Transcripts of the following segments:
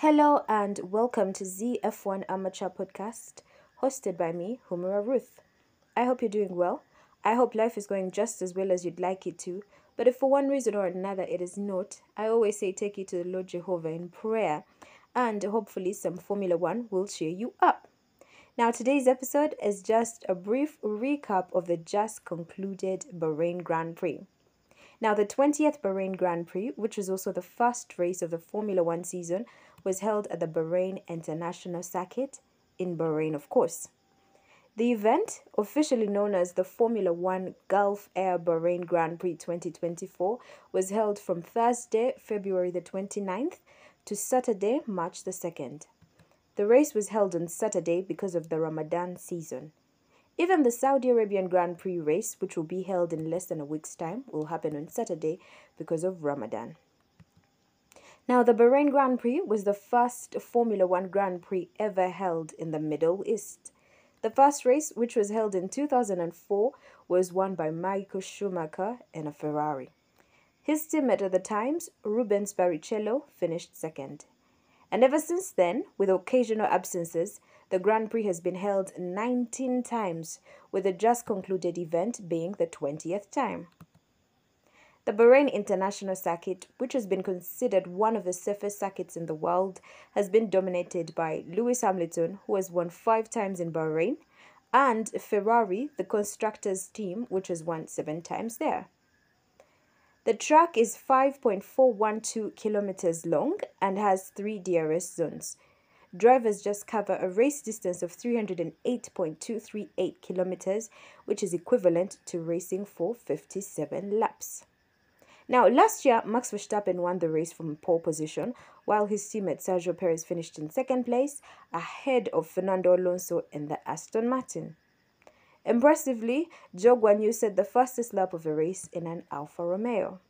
Hello and welcome to ZF1 Amateur Podcast, hosted by me, Humura Ruth. I hope you're doing well. I hope life is going just as well as you'd like it to. But if for one reason or another it is not, I always say take it to the Lord Jehovah in prayer, and hopefully some Formula One will cheer you up. Now, today's episode is just a brief recap of the just concluded Bahrain Grand Prix. Now, the 20th Bahrain Grand Prix, which was also the first race of the Formula One season, was held at the Bahrain International Circuit in Bahrain, of course. The event, officially known as the Formula One Gulf Air Bahrain Grand Prix 2024, was held from Thursday, February the 29th to Saturday, March the 2nd. The race was held on Saturday because of the Ramadan season. Even the Saudi Arabian Grand Prix race, which will be held in less than a week's time, will happen on Saturday because of Ramadan. Now, the Bahrain Grand Prix was the first Formula One Grand Prix ever held in the Middle East. The first race, which was held in 2004, was won by Michael Schumacher in a Ferrari. His teammate at the times, Rubens Barrichello, finished second. And ever since then, with occasional absences, the Grand Prix has been held 19 times, with the just concluded event being the 20th time. The Bahrain International Circuit, which has been considered one of the safest circuits in the world, has been dominated by Lewis Hamilton, who has won five times in Bahrain, and Ferrari, the constructors' team, which has won seven times there. The track is 5.412 kilometers long and has three DRS zones. Drivers just cover a race distance of 308.238 kilometers, which is equivalent to racing for 57 laps. Now, last year, Max Verstappen won the race from pole position, while his teammate Sergio Perez finished in second place, ahead of Fernando Alonso in the Aston Martin. Impressively, Zhou Guanyu set the fastest lap of the race in an Alfa Romeo.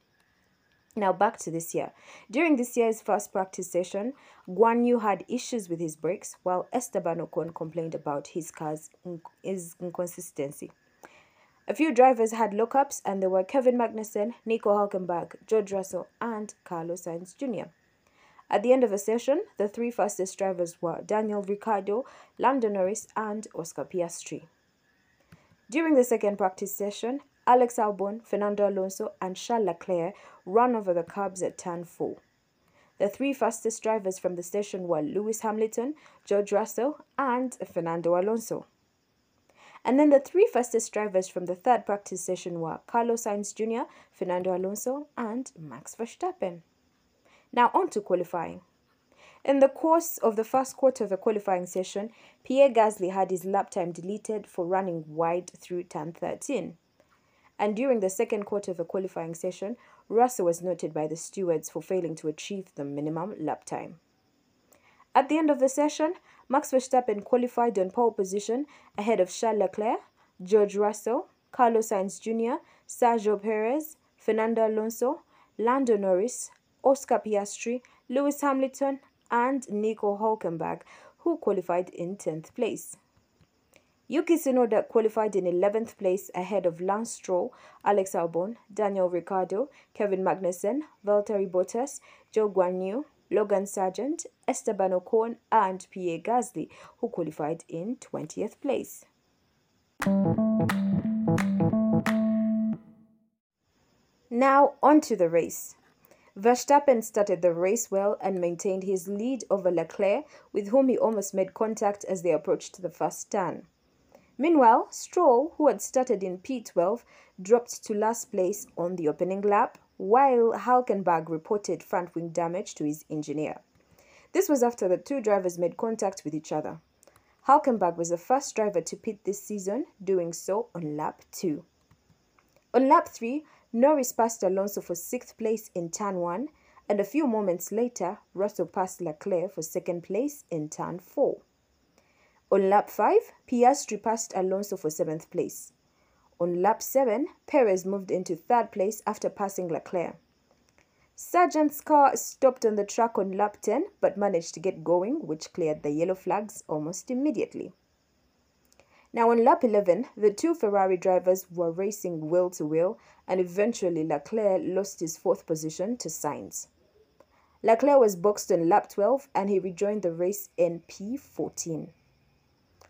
Now back to this year. During this year's first practice session, Guan Yu had issues with his brakes while Esteban Ocon complained about his car's his inconsistency. A few drivers had lockups and they were Kevin Magnussen, Nico Hulkenberg, George Russell and Carlos Sainz Jr. At the end of the session, the three fastest drivers were Daniel Ricciardo, Lando Norris and Oscar Piastri. During the second practice session, Alex Albon, Fernando Alonso, and Charles Leclerc ran over the curbs at turn 4. The three fastest drivers from the station were Lewis Hamilton, George Russell, and Fernando Alonso. And then the three fastest drivers from the third practice session were Carlos Sainz Jr., Fernando Alonso, and Max Verstappen. Now on to qualifying. In the course of the first quarter of the qualifying session, Pierre Gasly had his lap time deleted for running wide through turn 13 and during the second quarter of the qualifying session, Russell was noted by the stewards for failing to achieve the minimum lap time. At the end of the session, Max Verstappen qualified on pole position ahead of Charles Leclerc, George Russell, Carlos Sainz Jr., Sergio Perez, Fernando Alonso, Lando Norris, Oscar Piastri, Lewis Hamilton, and Nico Hulkenberg, who qualified in 10th place. Yuki Tsunoda qualified in 11th place ahead of Lance Stroll, Alex Albon, Daniel Ricciardo, Kevin Magnussen, Valtteri Bottas, Zhou Guanyu, Logan Sargeant, Esteban Ocon, and Pierre Gasly, who qualified in 20th place. Now, on to the race. Verstappen started the race well and maintained his lead over Leclerc, with whom he almost made contact as they approached the first turn. Meanwhile, Stroll, who had started in P12, dropped to last place on the opening lap, while Hulkenberg reported front wing damage to his engineer. This was after the two drivers made contact with each other. Hulkenberg was the first driver to pit this season, doing so on lap 2. On lap 3, Norris passed Alonso for 6th place in turn 1, and a few moments later, Russell passed Leclerc for 2nd place in turn 4. On lap 5, Piastri passed Alonso for 7th place. On lap 7, Perez moved into 3rd place after passing Leclerc. Sargeant's car stopped on the track on lap 10 but managed to get going, which cleared the yellow flags almost immediately. Now, on lap 11, the two Ferrari drivers were racing wheel to wheel, and eventually Leclerc lost his fourth position to Sainz. Leclerc was boxed on lap 12 and he rejoined the race in P14.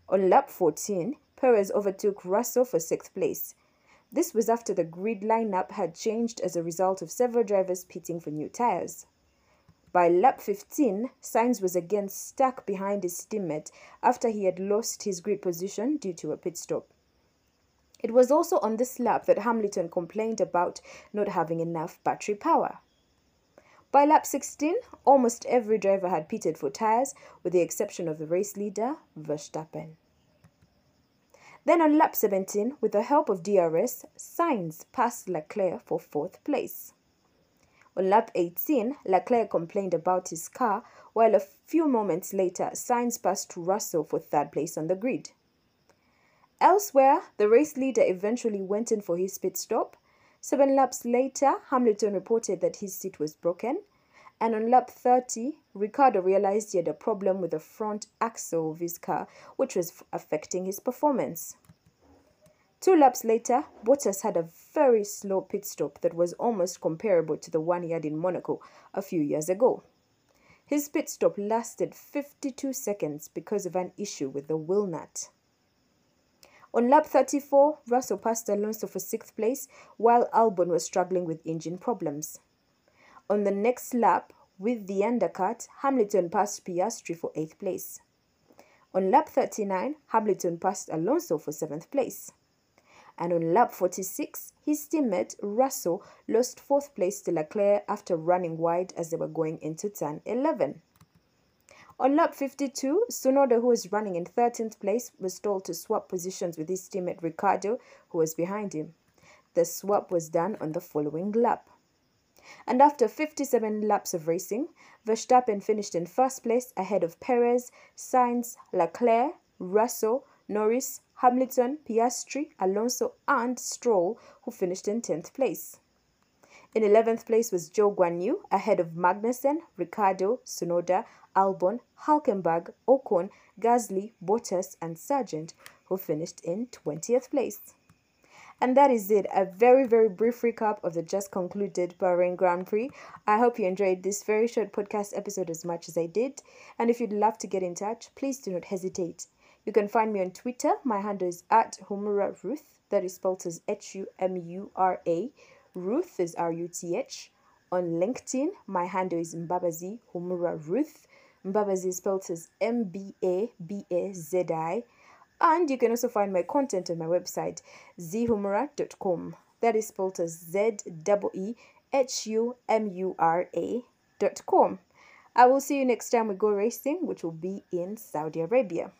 On lap 14, Perez overtook Russell for sixth place. This was after the grid lineup had changed as a result of several drivers pitting for new tyres. By lap 15, Sainz was again stuck behind his teammate after he had lost his grid position due to a pit stop. It was also on this lap that Hamilton complained about not having enough battery power. By lap 16, almost every driver had pitted for tyres, with the exception of the race leader, Verstappen. Then on lap 17, with the help of DRS, Sainz passed Leclerc for fourth place. On lap 18, Leclerc complained about his car, while a few moments later, Sainz passed to Russell for third place on the grid. Elsewhere, the race leader eventually went in for his pit stop, Seven laps later, Hamilton reported that his seat was broken. And on lap 30, Ricciardo realized he had a problem with the front axle of his car, which was affecting his performance. Two laps later, Bottas had a very slow pit stop that was almost comparable to the one he had in Monaco a few years ago. His pit stop lasted 52 seconds because of an issue with the wheel nut. On lap 34, Russell passed Alonso for sixth place, while Albon was struggling with engine problems. On the next lap, with the undercut, Hamilton passed Piastri for eighth place. On lap 39, Hamilton passed Alonso for seventh place. And on lap 46, his teammate Russell lost fourth place to Leclerc after running wide as they were going into turn 11. On lap 52, Tsunoda, who was running in 13th place, was told to swap positions with his teammate Ricciardo, who was behind him. The swap was done on the following lap. And after 57 laps of racing, Verstappen finished in first place ahead of Perez, Sainz, Leclerc, Russell, Norris, Hamilton, Piastri, Alonso, and Stroll, who finished in 10th place. In 11th place was Zhou Guanyu, ahead of Magnussen, Ricciardo, Tsunoda, Albon, Hulkenberg, Ocon, Gasly, Bottas, and Sargeant, who finished in 20th place. And that is it, a very, very brief recap of the just concluded Bahrain Grand Prix. I hope you enjoyed this very short podcast episode as much as I did. And if you'd love to get in touch, please do not hesitate. You can find me on Twitter. My handle is at Humura Ruth. That is spelled as H U M U R A. Ruth is R U T H. On LinkedIn, my handle is Mbabazi Humura Ruth. Mbabazi is spelled as M B A B A Z I. And you can also find my content on my website, zhumura.com. That is spelled as Z E H U M U R A dot com. I will see you next time we go racing, which will be in Saudi Arabia.